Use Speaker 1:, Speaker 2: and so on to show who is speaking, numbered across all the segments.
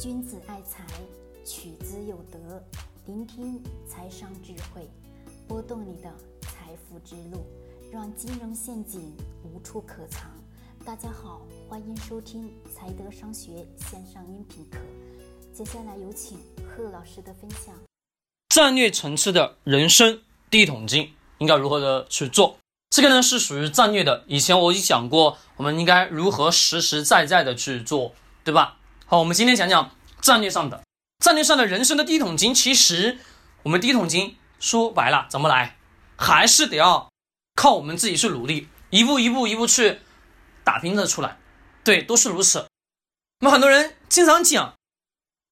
Speaker 1: 君子爱财，取之有德。聆听财商智慧，拨动你的财富之路，让金融陷阱无处可藏。大家好，欢迎收听财德商学线上音频课。接下来有请贺老师的分享。
Speaker 2: 战略层次的人生第一桶金应该如何的去做？这个呢是属于战略的。以前我已经讲过，我们应该如何实实在在的去做，对吧？好，我们今天讲讲战略上的战略上的人生的第一桶金。其实我们第一桶金说白了怎么来，还是得要靠我们自己去努力，一步一步一步去打拼着出来。对，都是如此。那么很多人经常讲，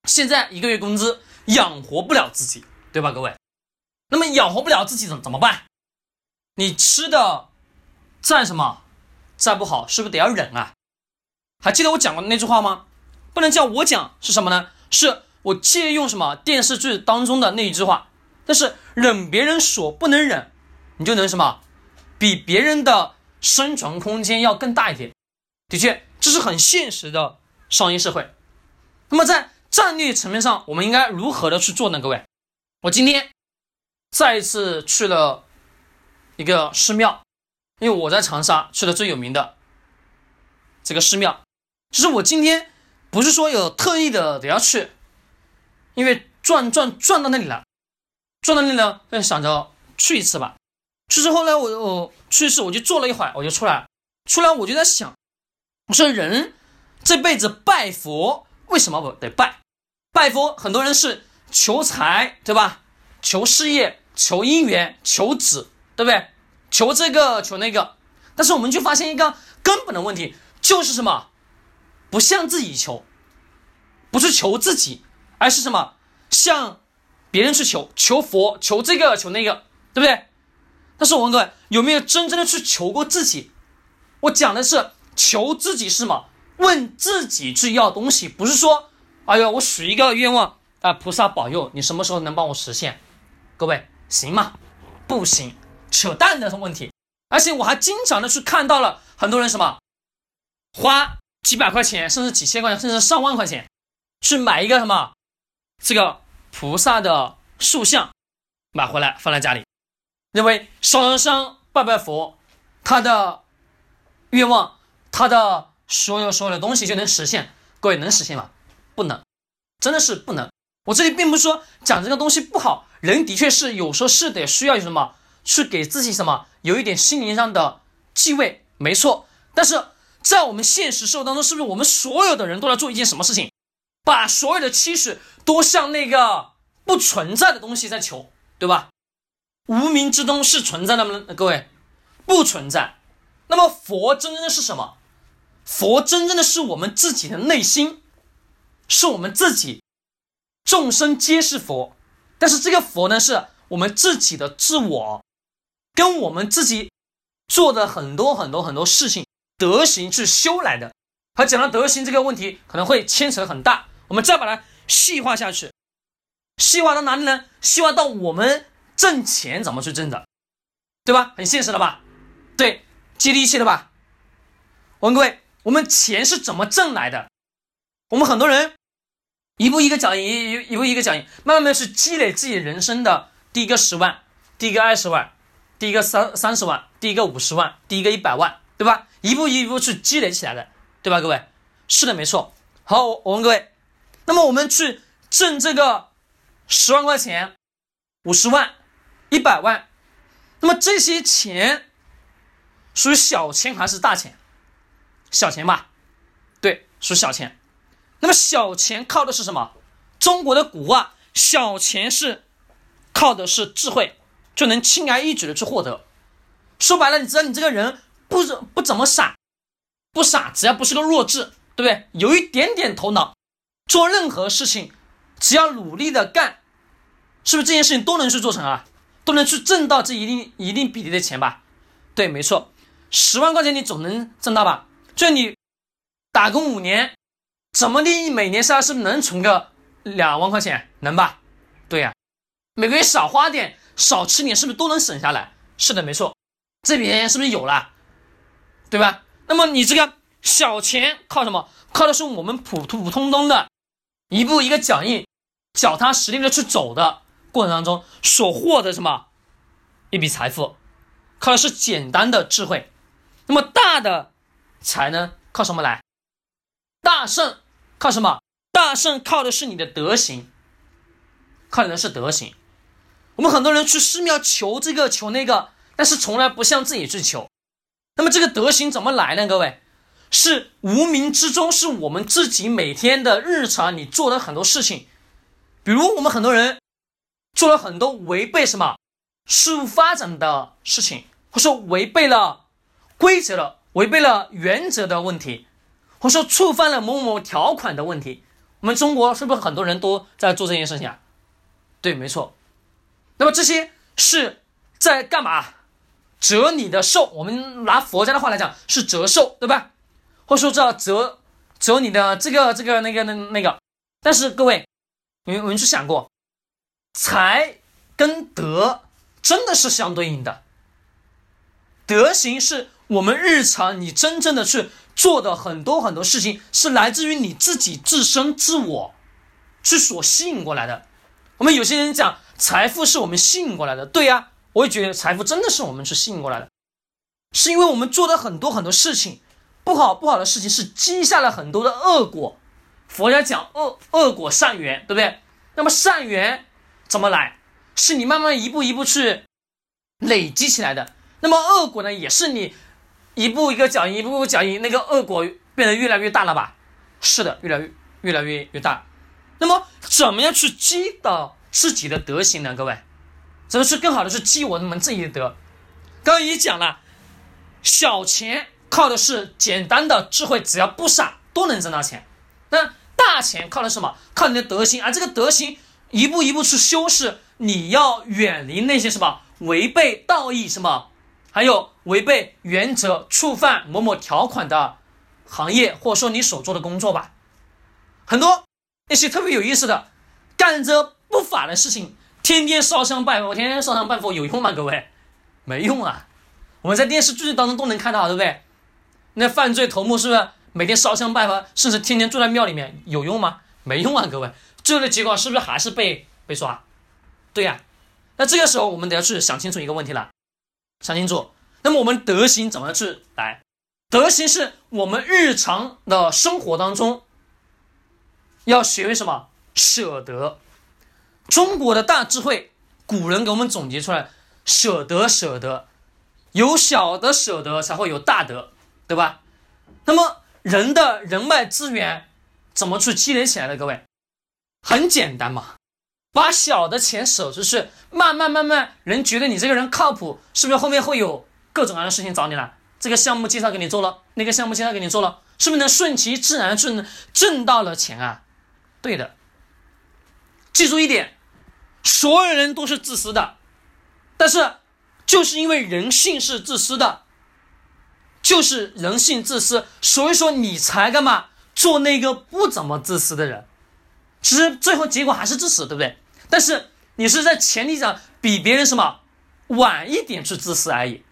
Speaker 2: 现在一个月工资养活不了自己，对吧，各位？那么养活不了自己怎怎么办？你吃的再什么再不好，是不是得要忍啊？还记得我讲过的那句话吗？不能叫我讲是什么呢？是我借用什么电视剧当中的那一句话。但是忍别人所不能忍，你就能什么，比别人的生存空间要更大一点。的确，这是很现实的商业社会。那么在战略层面上，我们应该如何的去做呢？各位，我今天再一次去了一个寺庙，因为我在长沙去了最有名的这个寺庙，就是我今天。不是说有特意的得要去，因为转转转到那里了，转到那里呢，就想着去一次吧。去之后呢，我我去世我就坐了一会儿，我就出来，出来我就在想，我说人这辈子拜佛为什么不得拜？拜佛很多人是求财，对吧？求事业，求姻缘，求子，对不对？求这个求那个，但是我们就发现一个根本的问题，就是什么？不向自己求，不是求自己，而是什么？向别人去求，求佛，求这个，求那个，对不对？但是我问各位，有没有真正的去求过自己？我讲的是求自己是什么？问自己去要东西，不是说，哎呦，我许一个愿望啊，菩萨保佑你什么时候能帮我实现？各位行吗？不行，扯淡的问题。而且我还经常的去看到了很多人什么花。几百块钱，甚至几千块钱，甚至上万块钱，去买一个什么这个菩萨的塑像，买回来放在家里，认为烧烧香拜拜佛，他的愿望，他的所有所有的东西就能实现。各位能实现吗？不能，真的是不能。我这里并不是说讲这个东西不好，人的确是有时候是得需要有什么去给自己什么有一点心灵上的继位，没错，但是。在我们现实生活当中，是不是我们所有的人都在做一件什么事情？把所有的期许都向那个不存在的东西在求，对吧？无名之中是存在的吗？各位，不存在。那么佛真正的是什么？佛真正的是我们自己的内心，是我们自己。众生皆是佛，但是这个佛呢，是我们自己的自我，跟我们自己做的很多很多很多事情。德行去修来的，他讲到德行这个问题，可能会牵扯很大。我们再把它细化下去，细化到哪里呢？细化到我们挣钱怎么去挣的，对吧？很现实的吧？对，接地气的吧？我问各位，我们钱是怎么挣来的？我们很多人一步一个脚印，一一步一个脚印，慢慢的去积累自己人生的第一个十万，第一个二十万，第一个三三十万，第一个五十万，第一个一百万。对吧？一步一步去积累起来的，对吧？各位，是的，没错。好，我问各位，那么我们去挣这个十万块钱、五十万、一百万，那么这些钱属于小钱还是大钱？小钱吧，对，属小钱。那么小钱靠的是什么？中国的古话，小钱是靠的是智慧，就能轻而易举的去获得。说白了，你知道你这个人。不不怎么傻，不傻，只要不是个弱智，对不对？有一点点头脑，做任何事情，只要努力的干，是不是这件事情都能去做成啊？都能去挣到这一定一定比例的钱吧？对，没错，十万块钱你总能挣到吧？就你打工五年，怎么地每年下来是不是能存个两万块钱？能吧？对呀，每个月少花点，少吃点，是不是都能省下来？是的，没错，这笔钱是不是有了？对吧？那么你这个小钱靠什么？靠的是我们普普普通通的一步一个脚印，脚踏实地的去走的过程当中所获得什么一笔财富，靠的是简单的智慧。那么大的财呢，靠什么来？大圣靠什么？大圣靠的是你的德行，靠的是德行。我们很多人去寺庙求这个求那个，但是从来不向自己去求。那么这个德行怎么来呢？各位，是无名之中，是我们自己每天的日常你做的很多事情。比如我们很多人做了很多违背什么事物发展的事情，或者说违背了规则的、违背了原则的问题，或者说触犯了某某条款的问题。我们中国是不是很多人都在做这件事情啊？对，没错。那么这些是在干嘛？折你的寿。我们拿佛家的话来讲，是折寿，对吧？或者说叫折折你的这个这个那个那那个。但是各位，你们去想过，财跟德真的是相对应的。德行是我们日常你真正的去做的很多很多事情，是来自于你自己自身自我去所吸引过来的。我们有些人讲。财富是我们吸引过来的，对呀，我也觉得财富真的是我们去吸引过来的，是因为我们做的很多很多事情，不好不好的事情是积下了很多的恶果。佛家讲恶恶果善缘，对不对？那么善缘怎么来？是你慢慢一步一步去累积起来的。那么恶果呢，也是你一步一个脚印，一步步脚印，那个恶果变得越来越大了吧？是的，越来越越来越越大。那么怎么样去积到？自己的德行呢？各位，怎么是更好的是积我们自己德？刚刚已经讲了，小钱靠的是简单的智慧，只要不傻都能挣到钱。那大钱靠的什么？靠你的德行。而这个德行一步一步去修饰，你要远离那些什么违背道义什么，还有违背原则、触犯某某条款的行业，或者说你所做的工作吧。很多那些特别有意思的，干着。不法的事情，天天烧香拜佛，天天烧香拜佛有用吗？各位，没用啊！我们在电视剧当中都能看到，对不对？那犯罪头目是不是每天烧香拜佛，甚至天天住在庙里面，有用吗？没用啊！各位，最后的结果是不是还是被被抓？对呀。那这个时候我们得要去想清楚一个问题了，想清楚。那么我们德行怎么去来？德行是我们日常的生活当中要学会什么？舍得。中国的大智慧，古人给我们总结出来：舍得，舍得，有小的舍得，才会有大德，对吧？那么人的人脉资源怎么去积累起来的？各位，很简单嘛，把小的钱舍出去，慢慢慢慢，人觉得你这个人靠谱，是不是后面会有各种各样的事情找你了？这个项目介绍给你做了，那个项目介绍给你做了，是不是能顺其自然挣挣到了钱啊？对的。记住一点，所有人都是自私的，但是就是因为人性是自私的，就是人性自私，所以说你才干嘛做那个不怎么自私的人，其实最后结果还是自私，对不对？但是你是在前提上比别人什么晚一点去自私而已，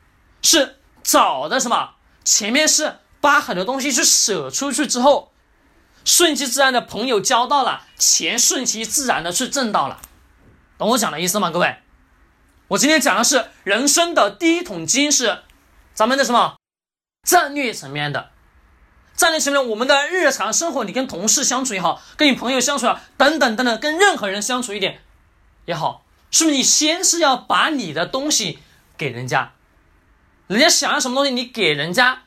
Speaker 2: 是早的什么前面是把很多东西去舍出去之后。顺其自然的朋友交到了，钱顺其自然的去挣到了，懂我讲的意思吗？各位，我今天讲的是人生的第一桶金，是咱们的什么战略层面的战略层面，我们的日常生活，你跟同事相处也好，跟你朋友相处啊，等等等等，跟任何人相处一点也好，是不是你先是要把你的东西给人家，人家想要什么东西，你给人家，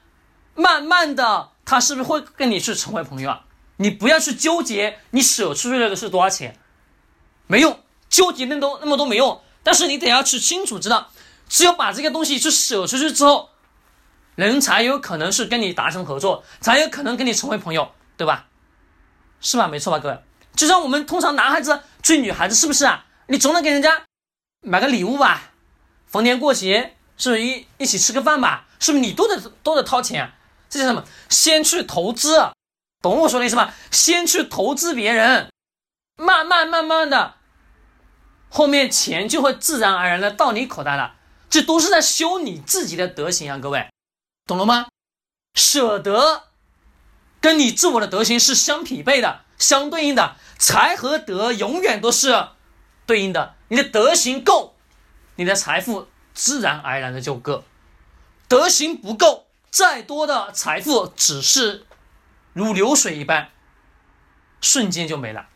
Speaker 2: 慢慢的，他是不是会跟你去成为朋友啊？你不要去纠结，你舍出去的是多少钱，没用，纠结那么多那么多没用。但是你得要去清楚知道，只有把这个东西去舍出去之后，人才有可能是跟你达成合作，才有可能跟你成为朋友，对吧？是吧？没错吧，各位？就像我们通常男孩子追女孩子，是不是啊？你总得给人家买个礼物吧，逢年过节是不是一一起吃个饭吧？是不是你都得都得掏钱？这叫什么？先去投资。懂我说的意思吗？先去投资别人，慢慢慢慢的，后面钱就会自然而然的到你口袋了。这都是在修你自己的德行啊，各位，懂了吗？舍得跟你自我的德行是相匹配的，相对应的，财和德永远都是对应的。你的德行够，你的财富自然而然的就够；德行不够，再多的财富只是如流水一般，瞬间就没了。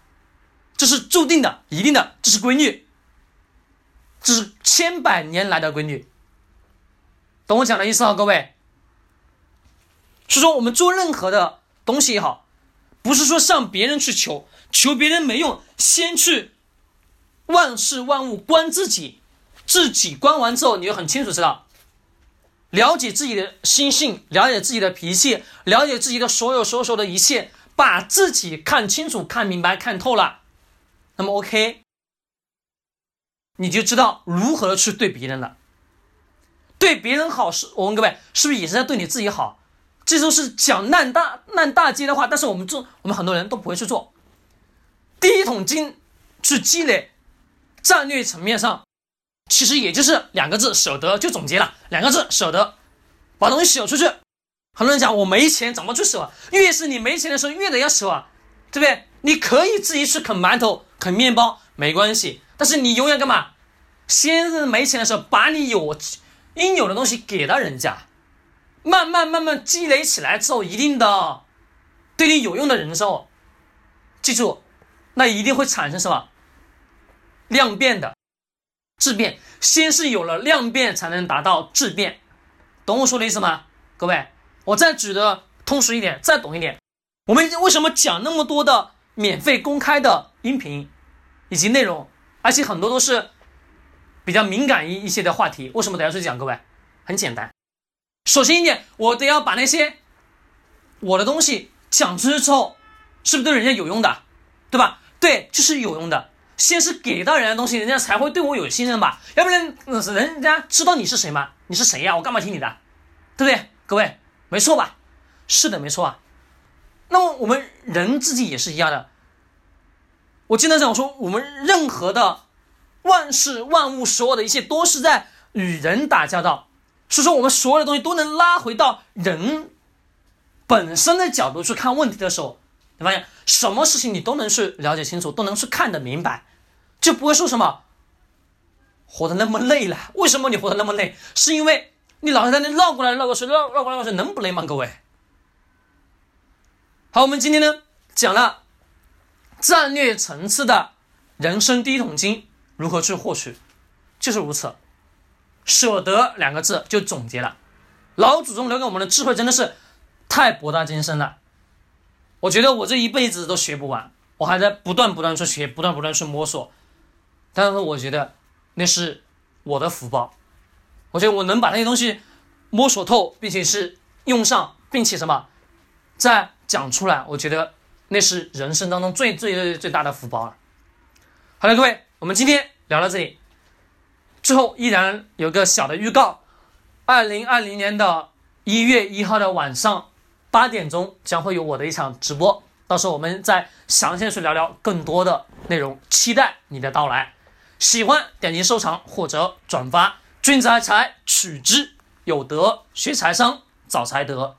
Speaker 2: 这是注定的，一定的，这是规律，这是千百年来的规律。懂我讲的意思啊，各位。是说我们做任何的东西也好，不是说向别人去求，求别人没用，先去万事万物观自己，自己观完之后，你就很清楚知道，了解自己的心性，了解自己的脾气，了解自己的所有所有的一切，把自己看清楚、看明白、看透了，那么 OK，你就知道如何去对别人了。对别人好是，我问各位，是不是也是在对你自己好？这都是讲烂大烂大街的话，但是我们做，我们很多人都不会去做。第一桶金去积累，战略层面上，其实也就是两个字：舍得。就总结了两个字：舍得。把东西舍出去。很多人讲我没钱，怎么去舍？越是你没钱的时候，越得要舍，对不对？你可以自己去啃馒头、啃面包，没关系。但是你永远干嘛？先是没钱的时候，把你有应有的东西给到人家。慢慢慢慢积累起来之后，一定的对你有用的人的时候，记住，那一定会产生什么量变的质变。先是有了量变，才能达到质变。懂我说的意思吗？各位，我再举的通俗一点，再懂一点。我们为什么讲那么多的免费公开的音频以及内容，而且很多都是比较敏感一一些的话题？为什么等下去讲？各位，很简单。首先一点，我得要把那些我的东西讲出去之后，是不是对人家有用的，对吧？对，就是有用的。先是给到人家东西，人家才会对我有信任吧？要不然，人家知道你是谁吗？你是谁呀？我干嘛听你的？对不对？各位，没错吧？是的，没错啊。那么我们人自己也是一样的。我经常讲说，我们任何的万事万物，所有的一切，都是在与人打交道。所以说，我们所有的东西都能拉回到人本身的角度去看问题的时候，你发现什么事情你都能去了解清楚，都能去看得明白，就不会说什么活得那么累了。为什么你活得那么累？是因为你老是在那绕过来绕过去，绕绕过来绕过去，能不累吗？各位，好，我们今天呢讲了战略层次的人生第一桶金如何去获取，就是如此。舍得两个字就总结了，老祖宗留给我们的智慧真的是太博大精深了。我觉得我这一辈子都学不完，我还在不断不断去学，不断不断去摸索。但是我觉得那是我的福报。我觉得我能把那些东西摸索透，并且是用上，并且什么再讲出来，我觉得那是人生当中最最最最大的福报了。好了，各位，我们今天聊到这里。最后依然有个小的预告，二零二零年的一月一号的晚上八点钟将会有我的一场直播，到时候我们再详细的去聊聊更多的内容，期待你的到来。喜欢点击收藏或者转发，君子爱财，取之有德，学财商，找财德。